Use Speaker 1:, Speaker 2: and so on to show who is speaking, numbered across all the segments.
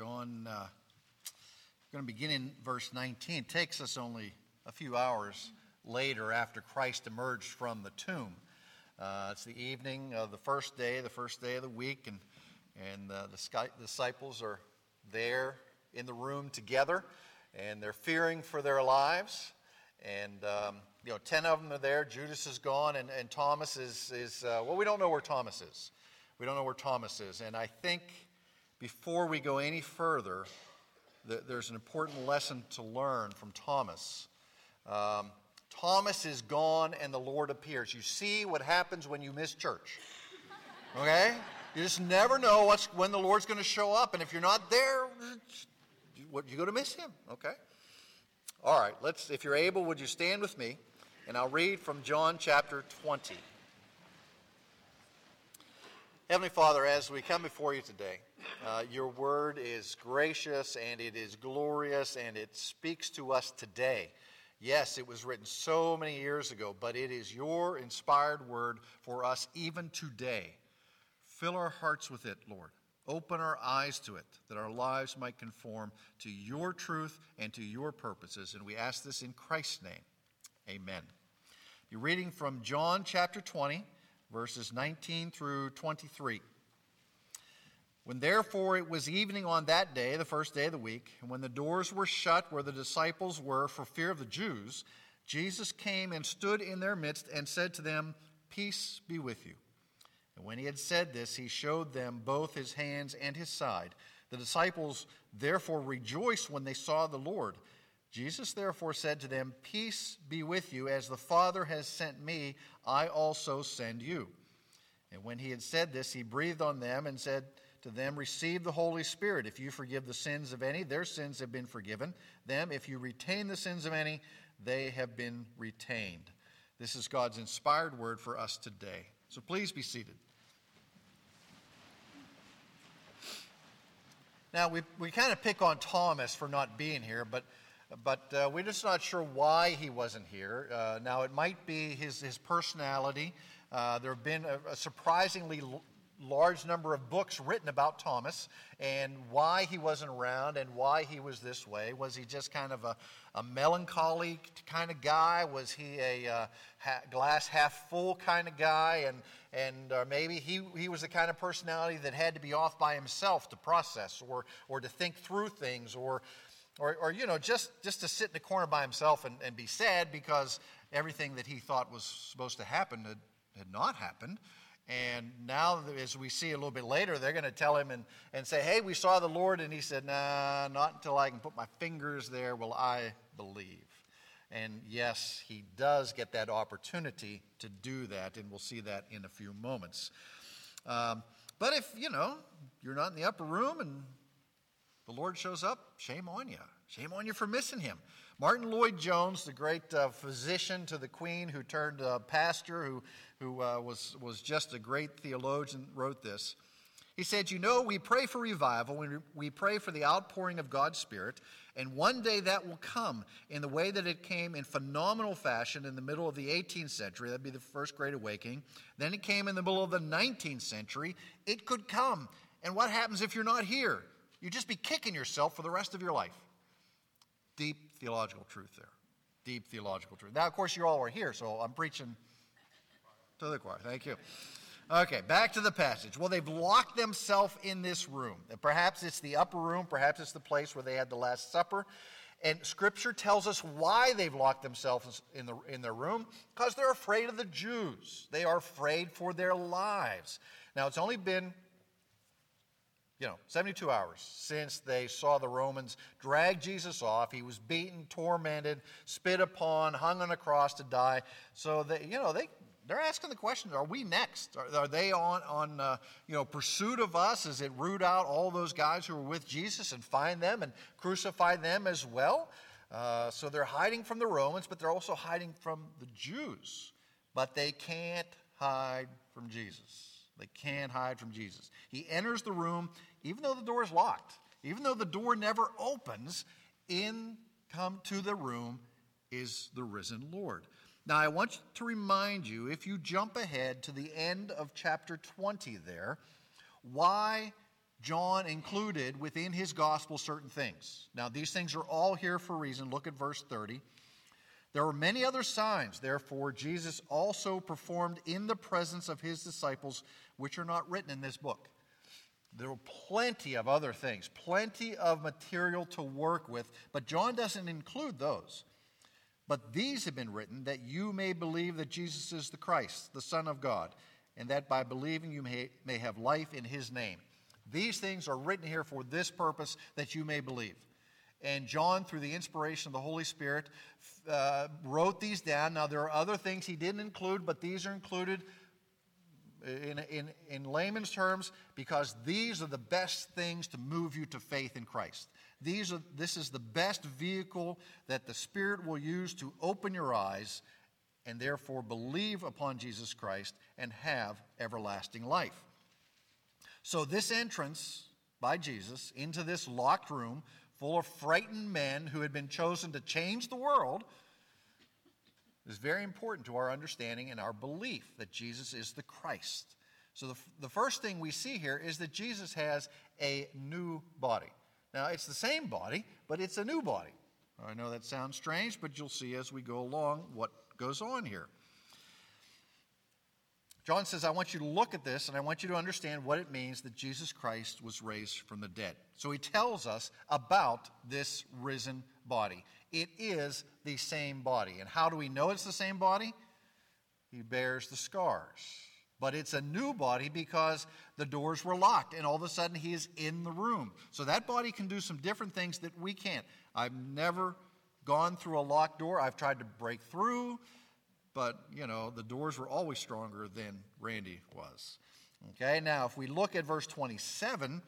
Speaker 1: John, uh, going to begin in verse 19. It takes us only a few hours later after Christ emerged from the tomb. Uh, it's the evening of the first day, the first day of the week, and, and uh, the disciples are there in the room together, and they're fearing for their lives. And, um, you know, 10 of them are there. Judas is gone, and, and Thomas is, is uh, well, we don't know where Thomas is. We don't know where Thomas is. And I think before we go any further, there's an important lesson to learn from Thomas. Um, Thomas is gone and the Lord appears. You see what happens when you miss church. Okay? You just never know what's, when the Lord's going to show up. And if you're not there, you're going to miss him. Okay? All right, let's, if you're able, would you stand with me? And I'll read from John chapter 20. Heavenly Father, as we come before you today, uh, your word is gracious and it is glorious and it speaks to us today. Yes, it was written so many years ago, but it is your inspired word for us even today. Fill our hearts with it, Lord. Open our eyes to it, that our lives might conform to your truth and to your purposes. And we ask this in Christ's name. Amen. You're reading from John chapter 20 verses 19 through 23. When therefore it was evening on that day, the first day of the week, and when the doors were shut where the disciples were for fear of the Jews, Jesus came and stood in their midst and said to them, Peace be with you. And when he had said this, he showed them both his hands and his side. The disciples therefore rejoiced when they saw the Lord. Jesus therefore said to them, Peace be with you, as the Father has sent me, I also send you. And when he had said this, he breathed on them and said to them, Receive the Holy Spirit. If you forgive the sins of any, their sins have been forgiven them. If you retain the sins of any, they have been retained. This is God's inspired word for us today. So please be seated. Now, we, we kind of pick on Thomas for not being here, but but uh, we're just not sure why he wasn't here. Uh, now, it might be his, his personality. Uh, there have been a, a surprisingly l- large number of books written about Thomas and why he wasn't around and why he was this way. Was he just kind of a, a melancholy kind of guy? Was he a uh, ha- glass half full kind of guy? And, and uh, maybe he, he was the kind of personality that had to be off by himself to process or, or to think through things or or, or you know, just, just to sit in the corner by himself and, and be sad because everything that he thought was supposed to happen had, had not happened. And now, as we see a little bit later, they're going to tell him and, and say, Hey, we saw the Lord. And he said, Nah, not until I can put my fingers there will I believe. And yes, he does get that opportunity to do that. And we'll see that in a few moments. Um, but if, you know, you're not in the upper room and the Lord shows up, shame on you. Shame on you for missing him. Martyn Lloyd-Jones, the great uh, physician to the Queen who turned uh, pastor, who, who uh, was, was just a great theologian, wrote this. He said, You know, we pray for revival, we, we pray for the outpouring of God's Spirit, and one day that will come in the way that it came in phenomenal fashion in the middle of the 18th century. That'd be the first Great Awakening. Then it came in the middle of the 19th century. It could come. And what happens if you're not here? You'd just be kicking yourself for the rest of your life. Deep theological truth there. Deep theological truth. Now, of course, you all are here, so I'm preaching to the choir. Thank you. Okay, back to the passage. Well, they've locked themselves in this room. Perhaps it's the upper room, perhaps it's the place where they had the Last Supper. And Scripture tells us why they've locked themselves in, the, in their room because they're afraid of the Jews. They are afraid for their lives. Now, it's only been you know, 72 hours since they saw the Romans drag Jesus off. He was beaten, tormented, spit upon, hung on a cross to die. So they, you know, they they're asking the question: Are we next? Are, are they on on uh, you know pursuit of us? Is it root out all those guys who were with Jesus and find them and crucify them as well? Uh, so they're hiding from the Romans, but they're also hiding from the Jews. But they can't hide from Jesus. They can't hide from Jesus. He enters the room even though the door is locked, even though the door never opens, in come to the room is the risen Lord. Now, I want to remind you, if you jump ahead to the end of chapter 20 there, why John included within his gospel certain things. Now, these things are all here for a reason. Look at verse 30. There were many other signs, therefore, Jesus also performed in the presence of his disciples, which are not written in this book. There were plenty of other things, plenty of material to work with, but John doesn't include those. But these have been written that you may believe that Jesus is the Christ, the Son of God, and that by believing you may, may have life in his name. These things are written here for this purpose, that you may believe. And John, through the inspiration of the Holy Spirit, uh, wrote these down. Now, there are other things he didn't include, but these are included in, in, in layman's terms because these are the best things to move you to faith in Christ. These are, this is the best vehicle that the Spirit will use to open your eyes and therefore believe upon Jesus Christ and have everlasting life. So, this entrance by Jesus into this locked room full of frightened men who had been chosen to change the world, is very important to our understanding and our belief that Jesus is the Christ. So, the, the first thing we see here is that Jesus has a new body. Now, it's the same body, but it's a new body. I know that sounds strange, but you'll see as we go along what goes on here. John says, I want you to look at this and I want you to understand what it means that Jesus Christ was raised from the dead. So he tells us about this risen body. It is the same body. And how do we know it's the same body? He bears the scars. But it's a new body because the doors were locked and all of a sudden he is in the room. So that body can do some different things that we can't. I've never gone through a locked door, I've tried to break through but you know the doors were always stronger than Randy was. Okay, now if we look at verse 27,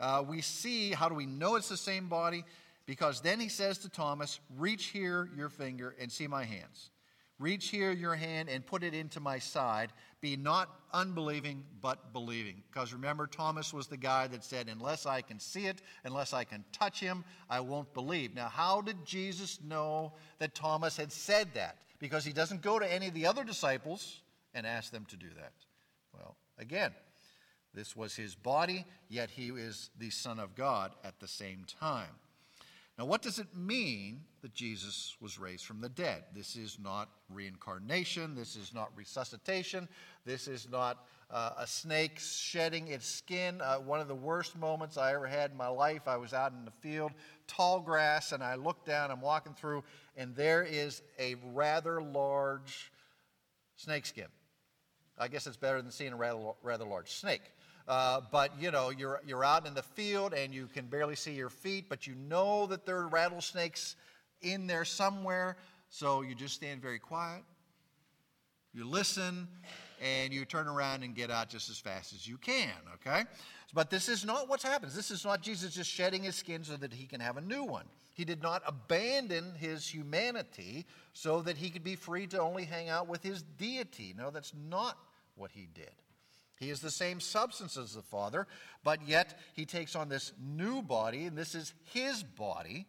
Speaker 1: uh, we see how do we know it's the same body? Because then he says to Thomas, Reach here your finger and see my hands. Reach here your hand and put it into my side. Be not unbelieving, but believing. Because remember, Thomas was the guy that said, Unless I can see it, unless I can touch him, I won't believe. Now, how did Jesus know that Thomas had said that? because he doesn't go to any of the other disciples and ask them to do that. Well, again, this was his body, yet he is the Son of God at the same time. Now, what does it mean that Jesus was raised from the dead? This is not reincarnation. This is not resuscitation. This is not uh, a snake shedding its skin. Uh, one of the worst moments I ever had in my life, I was out in the field, tall grass, and I looked down, I'm walking through, and there is a rather large snake skin. I guess it's better than seeing a rather, rather large snake. Uh, but you know, you're, you're out in the field and you can barely see your feet, but you know that there are rattlesnakes in there somewhere. So you just stand very quiet. You listen and you turn around and get out just as fast as you can, okay? But this is not what happens. This is not Jesus just shedding his skin so that he can have a new one. He did not abandon his humanity so that he could be free to only hang out with his deity. No, that's not what he did. He is the same substance as the Father, but yet he takes on this new body, and this is his body.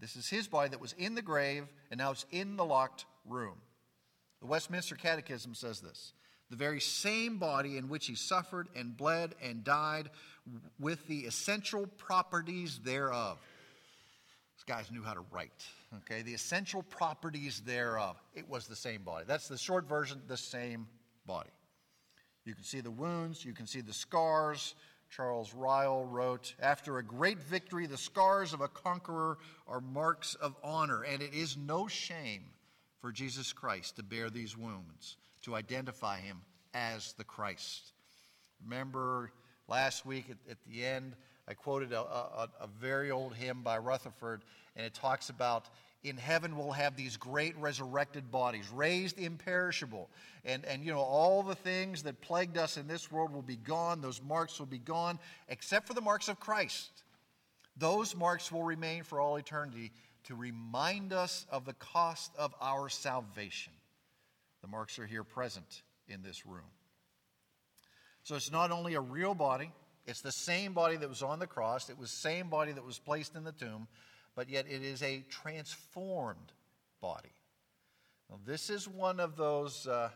Speaker 1: This is his body that was in the grave, and now it's in the locked room. The Westminster Catechism says this the very same body in which he suffered and bled and died with the essential properties thereof. These guys knew how to write. Okay, the essential properties thereof. It was the same body. That's the short version, the same body. You can see the wounds, you can see the scars. Charles Ryle wrote After a great victory, the scars of a conqueror are marks of honor, and it is no shame for Jesus Christ to bear these wounds, to identify him as the Christ. Remember last week at, at the end, I quoted a, a, a very old hymn by Rutherford, and it talks about in heaven we'll have these great resurrected bodies, raised imperishable. And, and, you know, all the things that plagued us in this world will be gone. Those marks will be gone, except for the marks of Christ. Those marks will remain for all eternity to remind us of the cost of our salvation. The marks are here present in this room. So it's not only a real body, it's the same body that was on the cross, it was the same body that was placed in the tomb, but yet it is a transformed body. Now, this is one of those uh,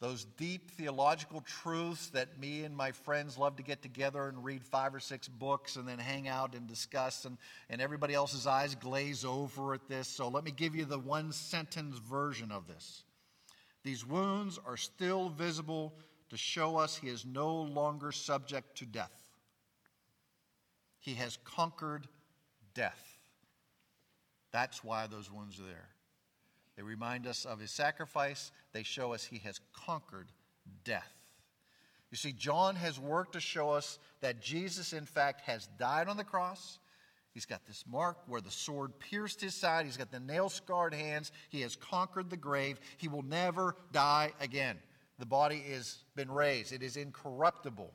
Speaker 1: those deep theological truths that me and my friends love to get together and read five or six books and then hang out and discuss, and, and everybody else's eyes glaze over at this. So let me give you the one sentence version of this. These wounds are still visible to show us he is no longer subject to death. He has conquered death. That's why those wounds are there. They remind us of his sacrifice, they show us he has conquered death. You see, John has worked to show us that Jesus, in fact, has died on the cross. He's got this mark where the sword pierced his side. He's got the nail scarred hands. He has conquered the grave. He will never die again. The body has been raised, it is incorruptible.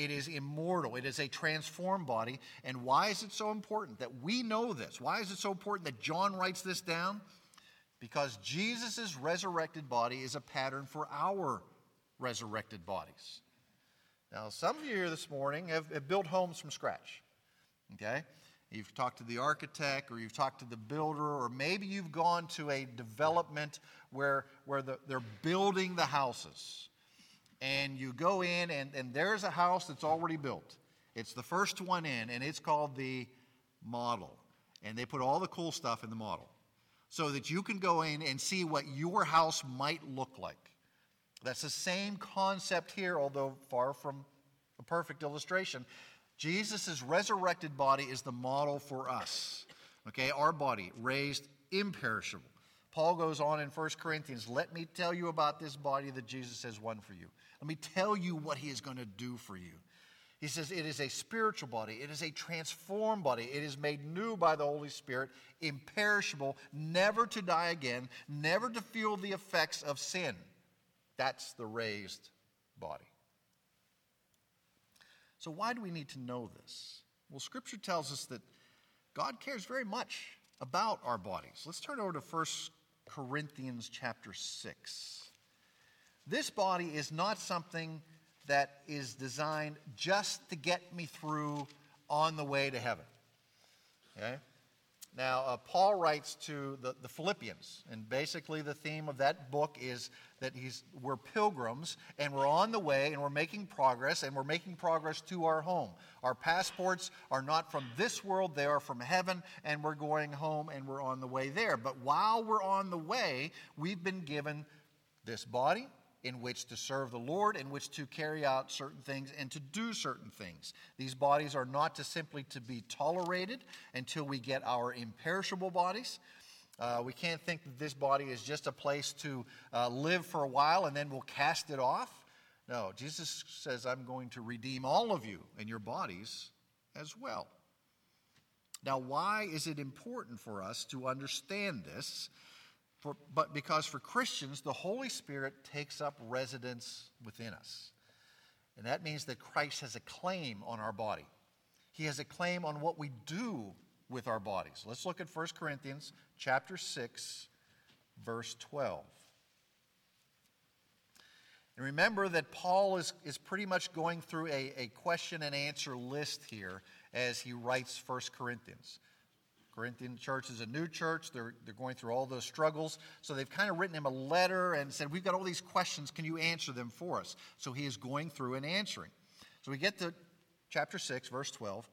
Speaker 1: It is immortal. It is a transformed body. And why is it so important that we know this? Why is it so important that John writes this down? Because Jesus' resurrected body is a pattern for our resurrected bodies. Now, some of you here this morning have, have built homes from scratch. Okay? You've talked to the architect, or you've talked to the builder, or maybe you've gone to a development where, where the, they're building the houses and you go in, and, and there's a house that's already built. It's the first one in, and it's called the model. And they put all the cool stuff in the model so that you can go in and see what your house might look like. That's the same concept here, although far from a perfect illustration. Jesus' resurrected body is the model for us. Okay, our body raised imperishable. Paul goes on in 1 Corinthians, let me tell you about this body that Jesus has won for you. Let me tell you what he is going to do for you. He says it is a spiritual body, it is a transformed body, it is made new by the Holy Spirit, imperishable, never to die again, never to feel the effects of sin. That's the raised body. So, why do we need to know this? Well, Scripture tells us that God cares very much about our bodies. Let's turn over to 1 Corinthians chapter 6. This body is not something that is designed just to get me through on the way to heaven. Okay? Now, uh, Paul writes to the, the, Philippians, and basically the theme of that book is that he's, we're pilgrims and we're on the way and we're making progress and we're making progress to our home. Our passports are not from this world, they are from heaven, and we're going home and we're on the way there. But while we're on the way, we've been given this body, in which to serve the Lord, in which to carry out certain things and to do certain things. These bodies are not to simply to be tolerated until we get our imperishable bodies. Uh, we can't think that this body is just a place to uh, live for a while and then we'll cast it off. No, Jesus says, I'm going to redeem all of you and your bodies as well. Now, why is it important for us to understand this? For, but because for Christians, the Holy Spirit takes up residence within us. And that means that Christ has a claim on our body. He has a claim on what we do with our bodies. Let's look at 1 Corinthians chapter 6, verse 12. And remember that Paul is, is pretty much going through a, a question and answer list here as he writes 1 Corinthians. Corinthian church is a new church. They're, they're going through all those struggles. So they've kind of written him a letter and said, We've got all these questions. Can you answer them for us? So he is going through and answering. So we get to chapter 6, verse 12.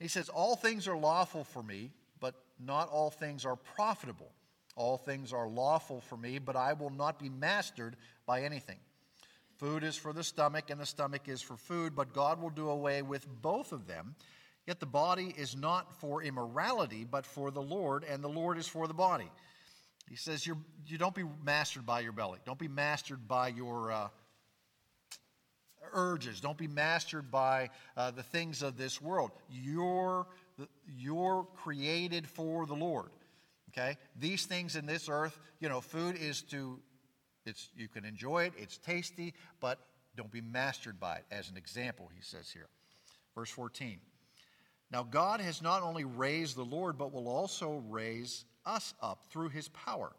Speaker 1: He says, All things are lawful for me, but not all things are profitable. All things are lawful for me, but I will not be mastered by anything. Food is for the stomach, and the stomach is for food, but God will do away with both of them Yet the body is not for immorality, but for the Lord, and the Lord is for the body. He says, you're, you don't be mastered by your belly. Don't be mastered by your uh, urges. Don't be mastered by uh, the things of this world. You're, you're created for the Lord. Okay? These things in this earth, you know, food is to, it's, you can enjoy it, it's tasty, but don't be mastered by it, as an example, he says here. Verse 14. Now, God has not only raised the Lord, but will also raise us up through his power.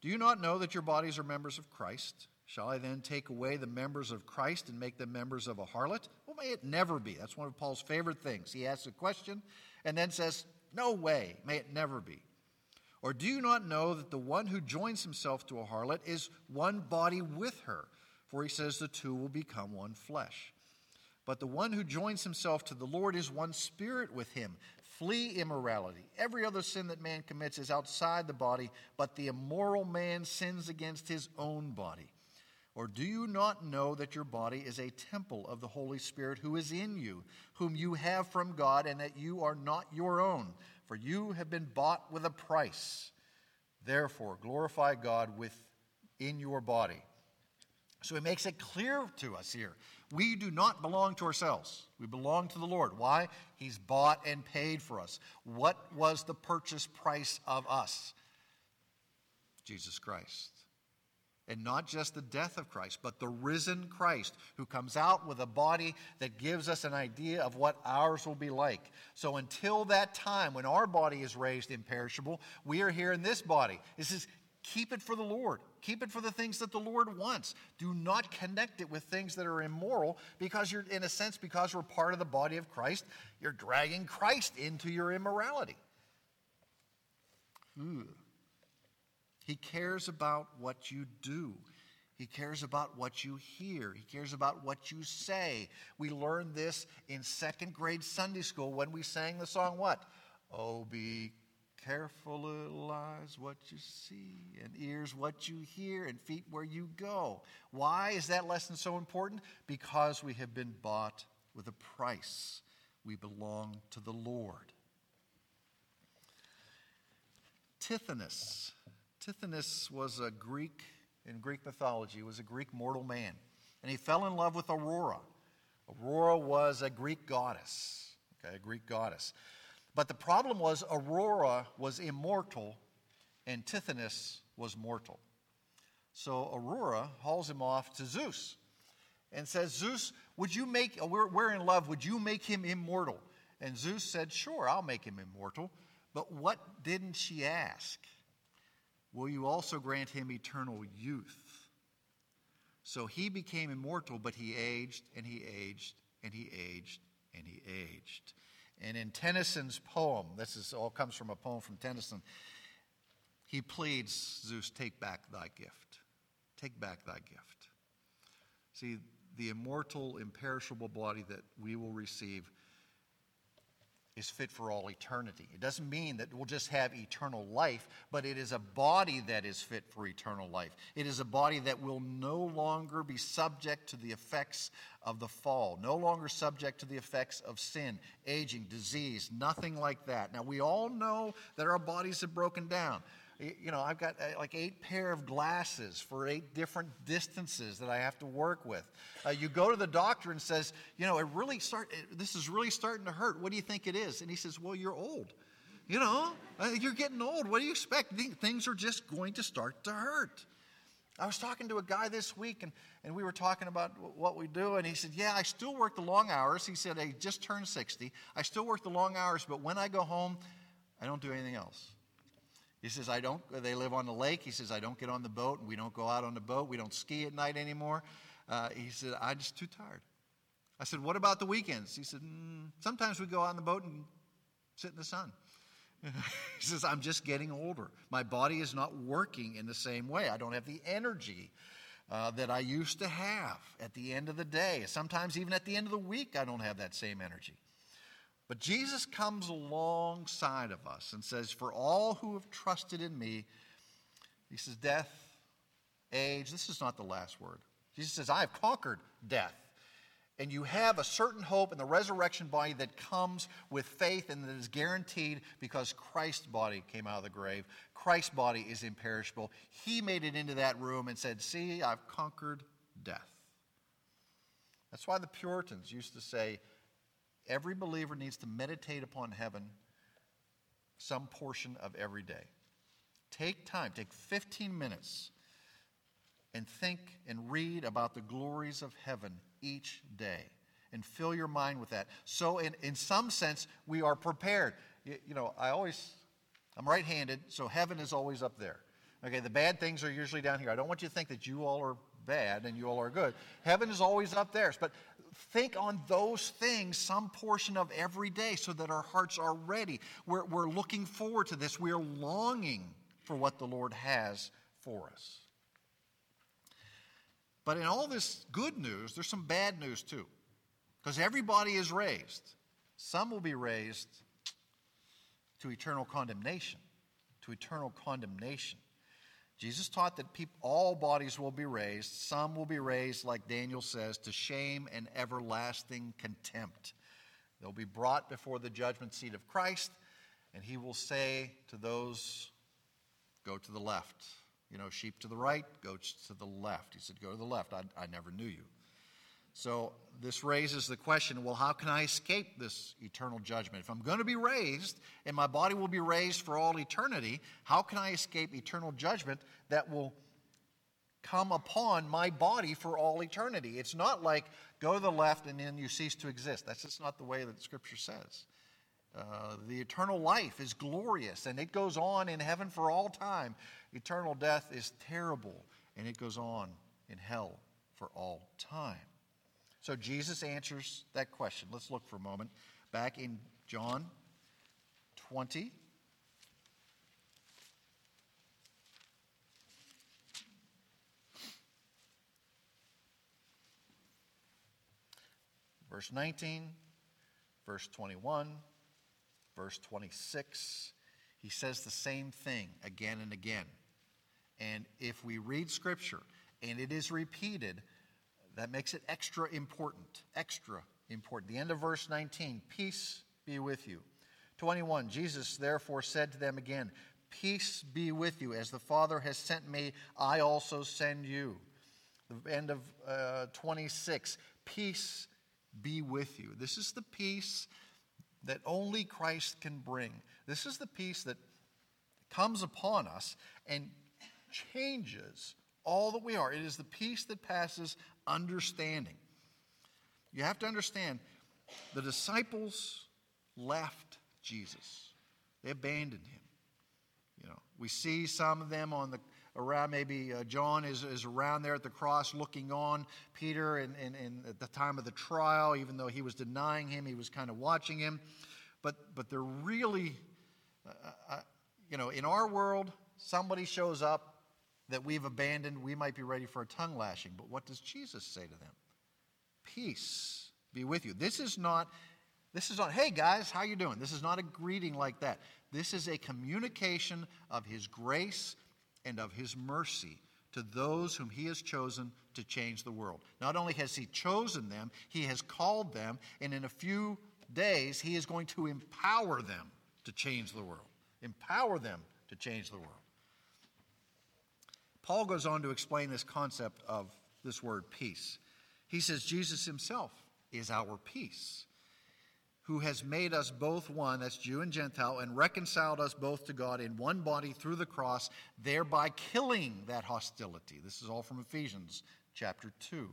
Speaker 1: Do you not know that your bodies are members of Christ? Shall I then take away the members of Christ and make them members of a harlot? Well, may it never be. That's one of Paul's favorite things. He asks a question and then says, No way, may it never be. Or do you not know that the one who joins himself to a harlot is one body with her? For he says the two will become one flesh. But the one who joins himself to the Lord is one spirit with him. Flee immorality. Every other sin that man commits is outside the body, but the immoral man sins against his own body. Or do you not know that your body is a temple of the Holy Spirit who is in you, whom you have from God, and that you are not your own? For you have been bought with a price. Therefore, glorify God with in your body. So he makes it clear to us here. We do not belong to ourselves. We belong to the Lord. Why? He's bought and paid for us. What was the purchase price of us? Jesus Christ. And not just the death of Christ, but the risen Christ who comes out with a body that gives us an idea of what ours will be like. So until that time when our body is raised imperishable, we are here in this body. This is keep it for the Lord. Keep it for the things that the Lord wants. Do not connect it with things that are immoral because you're, in a sense, because we're part of the body of Christ, you're dragging Christ into your immorality. Ooh. He cares about what you do. He cares about what you hear. He cares about what you say. We learned this in second grade Sunday school when we sang the song, What? Oh, be careful, little eyes, what you see, and ears, what you hear, and feet, where you go. Why is that lesson so important? Because we have been bought with a price. We belong to the Lord. Tithonus Tithonus was a Greek, in Greek mythology, was a Greek mortal man. And he fell in love with Aurora. Aurora was a Greek goddess, okay, a Greek goddess. But the problem was Aurora was immortal and Tithonus was mortal. So Aurora hauls him off to Zeus and says, Zeus, would you make, we're, we're in love, would you make him immortal? And Zeus said, Sure, I'll make him immortal. But what didn't she ask? will you also grant him eternal youth? So he became immortal, but he aged and he aged and he aged and he aged. And in Tennyson's poem, this is all comes from a poem from Tennyson, he pleads, Zeus, take back thy gift. Take back thy gift. See, the immortal, imperishable body that we will receive is fit for all eternity. It doesn't mean that we'll just have eternal life, but it is a body that is fit for eternal life. It is a body that will no longer be subject to the effects of the fall, no longer subject to the effects of sin, aging, disease, nothing like that. Now, we all know that our bodies have broken down you know, I've got uh, like eight pair of glasses for eight different distances that I have to work with. Uh, you go to the doctor and says, you know, it really start. It, this is really starting to hurt. What do you think it is? And he says, well, you're old. You know, uh, you're getting old. What do you expect? Things are just going to start to hurt. I was talking to a guy this week, and, and we were talking about what we do, and he said, Yeah, I still work the long hours. He said, I just turned 60. I still work the long hours, but when I go home, I don't do anything else. He says, I don't, they live on the lake. He says, I don't get on the boat and we don't go out on the boat. We don't ski at night anymore. Uh, he said, I'm just too tired. I said, What about the weekends? He said, mm, Sometimes we go out on the boat and sit in the sun. he says, I'm just getting older. My body is not working in the same way. I don't have the energy uh, that I used to have at the end of the day. Sometimes, even at the end of the week, I don't have that same energy. But Jesus comes alongside of us and says, For all who have trusted in me, he says, death, age, this is not the last word. Jesus says, I have conquered death. And you have a certain hope in the resurrection body that comes with faith and that is guaranteed because Christ's body came out of the grave. Christ's body is imperishable. He made it into that room and said, See, I've conquered death. That's why the Puritans used to say, Every believer needs to meditate upon heaven some portion of every day. Take time, take 15 minutes, and think and read about the glories of heaven each day and fill your mind with that. So, in, in some sense, we are prepared. You, you know, I always, I'm right handed, so heaven is always up there. Okay, the bad things are usually down here. I don't want you to think that you all are bad and you all are good. Heaven is always up there. But think on those things some portion of every day so that our hearts are ready. We're, we're looking forward to this. We are longing for what the Lord has for us. But in all this good news, there's some bad news too. Because everybody is raised. Some will be raised to eternal condemnation. To eternal condemnation. Jesus taught that people, all bodies will be raised. Some will be raised, like Daniel says, to shame and everlasting contempt. They'll be brought before the judgment seat of Christ, and he will say to those, Go to the left. You know, sheep to the right, go to the left. He said, Go to the left. I, I never knew you. So this raises the question well, how can I escape this eternal judgment? If I'm going to be raised and my body will be raised for all eternity, how can I escape eternal judgment that will come upon my body for all eternity? It's not like go to the left and then you cease to exist. That's just not the way that Scripture says. Uh, the eternal life is glorious and it goes on in heaven for all time. Eternal death is terrible and it goes on in hell for all time. So Jesus answers that question. Let's look for a moment back in John 20. Verse 19, verse 21, verse 26. He says the same thing again and again. And if we read Scripture and it is repeated, that makes it extra important. Extra important. The end of verse 19 Peace be with you. 21 Jesus therefore said to them again, Peace be with you. As the Father has sent me, I also send you. The end of uh, 26 Peace be with you. This is the peace that only Christ can bring. This is the peace that comes upon us and changes all that we are. It is the peace that passes understanding. You have to understand the disciples left Jesus. They abandoned him. You know, we see some of them on the around maybe uh, John is, is around there at the cross looking on Peter and, and, and at the time of the trial, even though he was denying him, he was kind of watching him. But, but they're really, uh, uh, you know, in our world, somebody shows up that we've abandoned, we might be ready for a tongue lashing. But what does Jesus say to them? Peace be with you. This is not this is not, hey guys, how you doing? This is not a greeting like that. This is a communication of his grace and of his mercy to those whom he has chosen to change the world. Not only has he chosen them, he has called them, and in a few days, he is going to empower them to change the world. Empower them to change the world. Paul goes on to explain this concept of this word peace. He says, Jesus himself is our peace, who has made us both one, that's Jew and Gentile, and reconciled us both to God in one body through the cross, thereby killing that hostility. This is all from Ephesians chapter 2.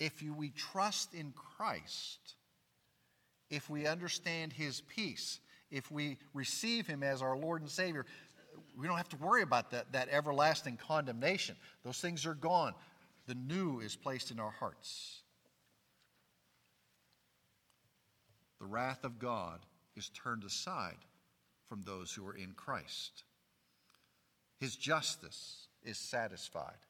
Speaker 1: If you, we trust in Christ, if we understand his peace, if we receive him as our Lord and Savior, we don't have to worry about that, that everlasting condemnation. Those things are gone. The new is placed in our hearts. The wrath of God is turned aside from those who are in Christ. His justice is satisfied.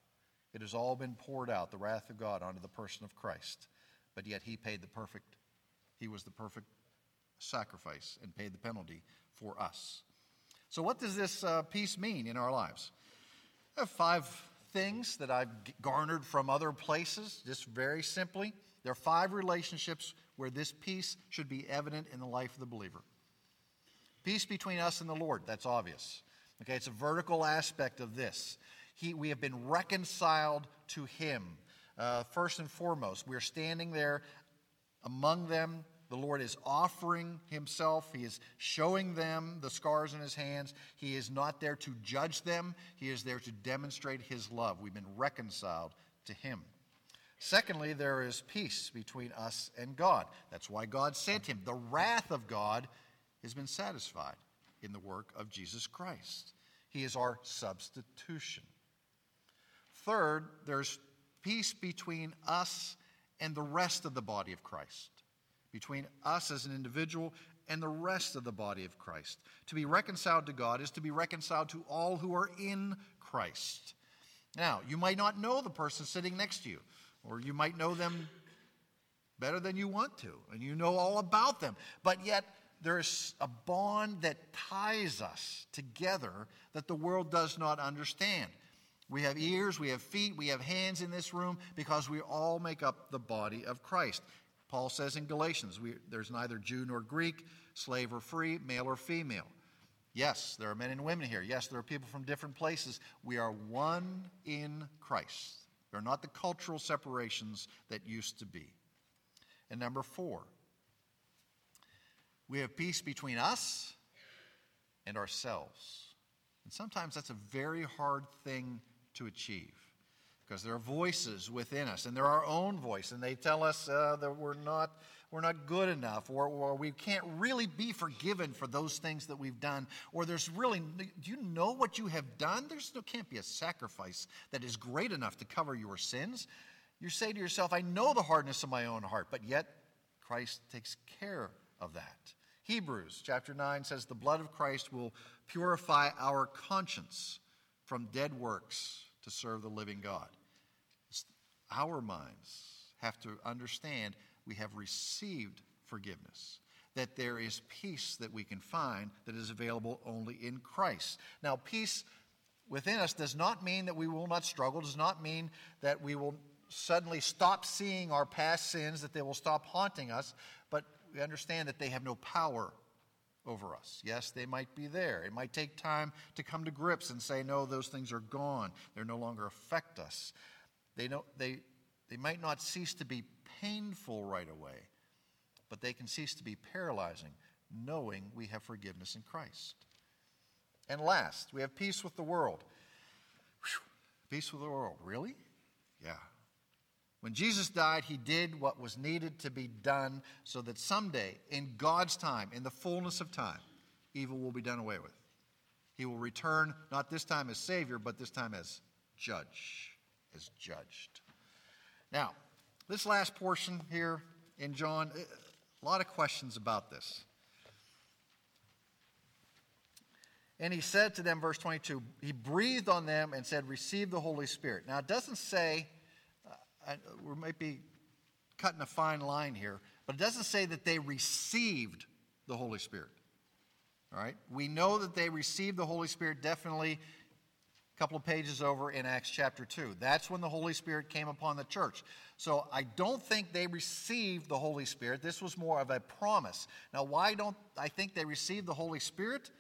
Speaker 1: It has all been poured out, the wrath of God, onto the person of Christ. But yet he paid the perfect, he was the perfect sacrifice and paid the penalty for us. So, what does this uh, peace mean in our lives? I have five things that I've garnered from other places, just very simply. There are five relationships where this peace should be evident in the life of the believer. Peace between us and the Lord, that's obvious. Okay, it's a vertical aspect of this. He, we have been reconciled to Him. Uh, first and foremost, we're standing there among them the Lord is offering himself. He is showing them the scars in his hands. He is not there to judge them, he is there to demonstrate his love. We've been reconciled to him. Secondly, there is peace between us and God. That's why God sent him. The wrath of God has been satisfied in the work of Jesus Christ. He is our substitution. Third, there's peace between us and the rest of the body of Christ, between us as an individual and the rest of the body of Christ. To be reconciled to God is to be reconciled to all who are in Christ. Now, you might not know the person sitting next to you, or you might know them better than you want to, and you know all about them, but yet there's a bond that ties us together that the world does not understand. We have ears, we have feet, we have hands in this room because we all make up the body of Christ. Paul says in Galatians, we, there's neither Jew nor Greek, slave or free, male or female. Yes, there are men and women here. Yes, there are people from different places. We are one in Christ. They're not the cultural separations that used to be. And number four, we have peace between us and ourselves. And sometimes that's a very hard thing to achieve because there are voices within us and they're our own voice and they tell us uh, that we're not we're not good enough or, or we can't really be forgiven for those things that we've done or there's really do you know what you have done? There's no can't be a sacrifice that is great enough to cover your sins. You say to yourself i know the hardness of my own heart but yet christ takes care of that. Hebrews chapter 9 says the blood of christ will purify our conscience from dead works to serve the living God. Our minds have to understand we have received forgiveness, that there is peace that we can find that is available only in Christ. Now, peace within us does not mean that we will not struggle, does not mean that we will suddenly stop seeing our past sins, that they will stop haunting us, but we understand that they have no power over us. Yes, they might be there. It might take time to come to grips and say, no, those things are gone. They no longer affect us. They, they, they might not cease to be painful right away, but they can cease to be paralyzing, knowing we have forgiveness in Christ. And last, we have peace with the world. Whew, peace with the world. Really? Yeah. When Jesus died, he did what was needed to be done so that someday, in God's time, in the fullness of time, evil will be done away with. He will return, not this time as Savior, but this time as judge, as judged. Now, this last portion here in John, eh, a lot of questions about this. And he said to them, verse 22, he breathed on them and said, Receive the Holy Spirit. Now, it doesn't say we might be cutting a fine line here, but it doesn't say that they received the Holy Spirit. All right? We know that they received the Holy Spirit definitely couple of pages over in Acts chapter 2. That's when the Holy Spirit came upon the church. So I don't think they received the Holy Spirit. This was more of a promise. Now, why don't I think they received the Holy Spirit?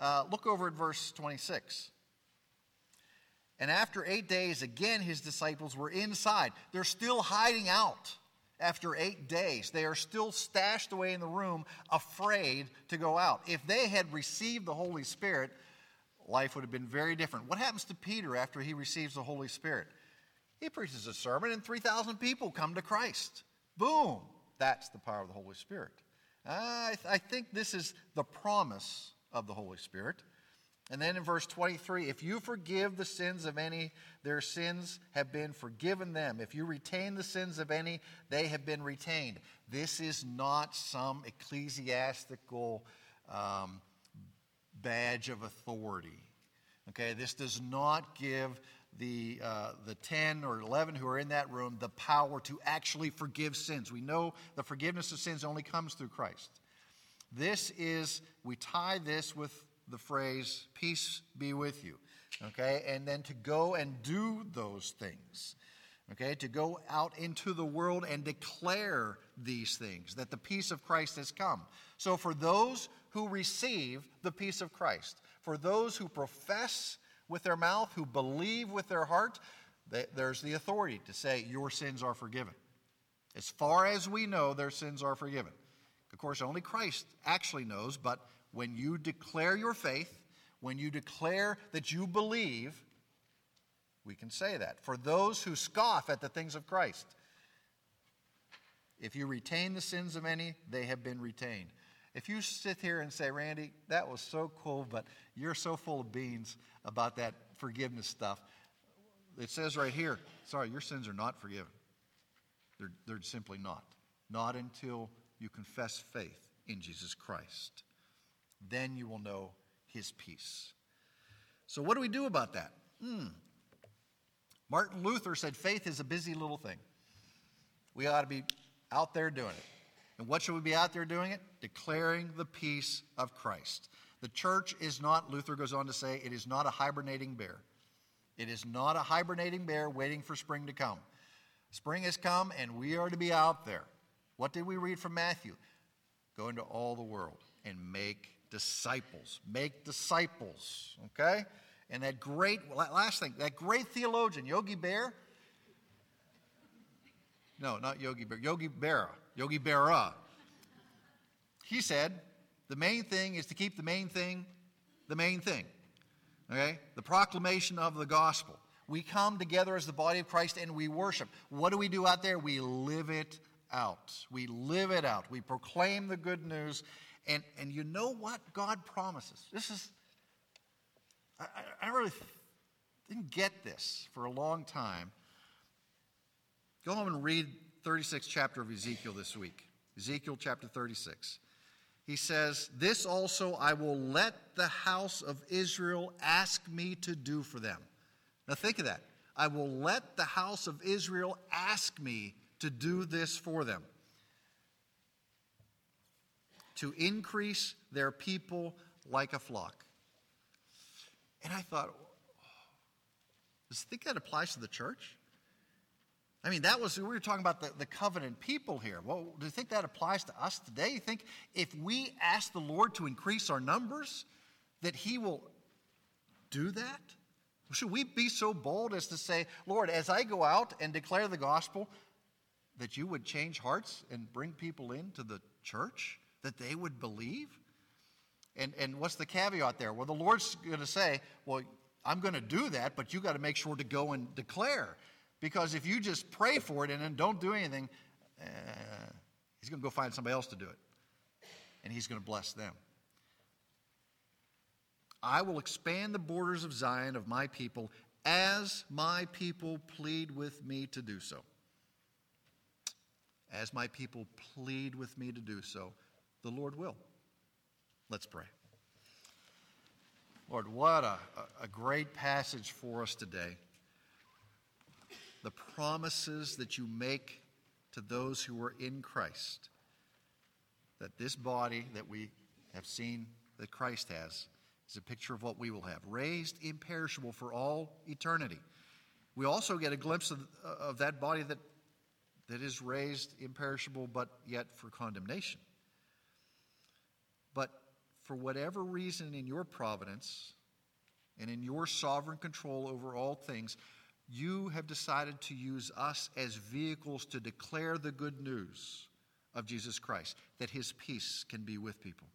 Speaker 1: Uh, look over at verse 26. And after eight days, again, his disciples were inside. They're still hiding out after eight days. They are still stashed away in the room, afraid to go out. If they had received the Holy Spirit, life would have been very different. What happens to Peter after he receives the Holy Spirit? He preaches a sermon, and 3,000 people come to Christ. Boom! That's the power of the Holy Spirit. I, th- I think this is the promise of the Holy Spirit. And then in verse 23, if you forgive the sins of any, their sins have been forgiven them. If you retain the sins of any, they have been retained. This is not some ecclesiastical um, badge of authority. Okay, this does not give the, uh, the 10 or 11 who are in that room the power to actually forgive sins. We know the forgiveness of sins only comes through Christ. This is, we tie this with the phrase, peace be with you. Okay? And then to go and do those things. Okay? To go out into the world and declare these things, that the peace of Christ has come. So for those who receive the peace of Christ, for those who profess with their mouth, who believe with their heart, there's the authority to say, Your sins are forgiven. As far as we know, their sins are forgiven. Of course, only Christ actually knows, but when you declare your faith, when you declare that you believe, we can say that. For those who scoff at the things of Christ, if you retain the sins of any, they have been retained. If you sit here and say, Randy, that was so cool, but you're so full of beans about that forgiveness stuff, it says right here, sorry, your sins are not forgiven. They're, they're simply not. Not until you confess faith in Jesus Christ. Then you will know his peace. So, what do we do about that? Hmm. Martin Luther said faith is a busy little thing. We ought to be out there doing it. And what should we be out there doing it? Declaring the peace of Christ. The church is not, Luther goes on to say, it is not a hibernating bear. It is not a hibernating bear waiting for spring to come. Spring has come and we are to be out there. What did we read from Matthew? Go into all the world and make disciples. Make disciples, okay? And that great, last thing, that great theologian, Yogi Bear. No, not Yogi Bear, Yogi Berra, Yogi Berra. He said, the main thing is to keep the main thing the main thing. Okay? The proclamation of the gospel. We come together as the body of Christ and we worship. What do we do out there? We live it out. We live it out. We proclaim the good news. And, and you know what God promises? This is, I, I really didn't get this for a long time. Go home and read 36th chapter of Ezekiel this week. Ezekiel chapter 36. He says, This also I will let the house of Israel ask me to do for them. Now think of that. I will let the house of Israel ask me to do this for them to increase their people like a flock. And I thought, does think that applies to the church? I mean, that was, we were talking about the, the covenant people here. Well, do you think that applies to us today? You think if we ask the Lord to increase our numbers, that He will do that? Should we be so bold as to say, Lord, as I go out and declare the gospel, that you would change hearts and bring people into the church, that they would believe? And, and what's the caveat there? Well, the Lord's going to say, Well, I'm going to do that, but you got to make sure to go and declare. Because if you just pray for it and then don't do anything, uh, he's going to go find somebody else to do it. And he's going to bless them. I will expand the borders of Zion of my people as my people plead with me to do so. As my people plead with me to do so, the Lord will. Let's pray. Lord, what a, a great passage for us today the promises that you make to those who are in Christ. That this body that we have seen that Christ has is a picture of what we will have raised imperishable for all eternity. We also get a glimpse of, of that body that, that is raised imperishable but yet for condemnation. But for whatever reason in your providence and in your sovereign control over all things, you have decided to use us as vehicles to declare the good news of Jesus Christ, that his peace can be with people,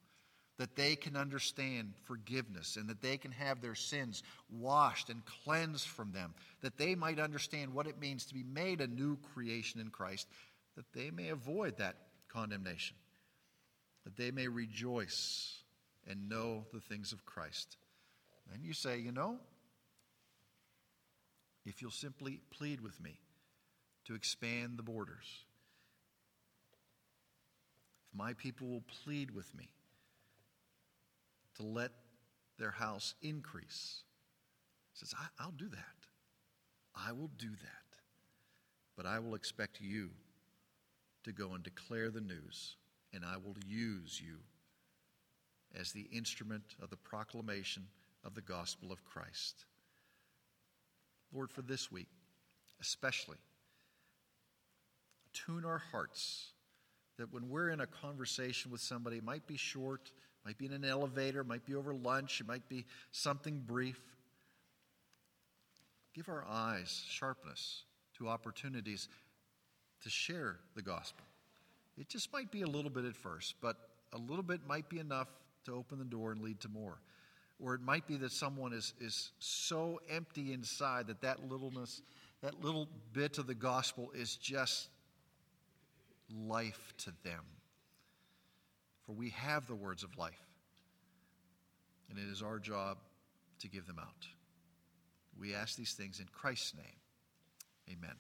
Speaker 1: that they can understand forgiveness, and that they can have their sins washed and cleansed from them, that they might understand what it means to be made a new creation in Christ, that they may avoid that condemnation, that they may rejoice and know the things of Christ. And you say, you know, if you'll simply plead with me to expand the borders. If my people will plead with me to let their house increase, says, I, will do that. I will do that. But I will expect you to go and declare the news, and I will use you as the instrument of the proclamation of the gospel of Christ. Lord, for this week, especially, tune our hearts that when we're in a conversation with somebody, it might be short, might be in an elevator, might be over lunch, it might be something brief. Give our eyes sharpness to opportunities to share the gospel. It just might be a little bit at first, but a little bit might be enough to open the door and lead to more. Or it might be that someone is, is so empty inside that that littleness, that little bit of the gospel is just life to them. For we have the words of life, and it is our job to give them out. We ask these things in Christ's name. Amen.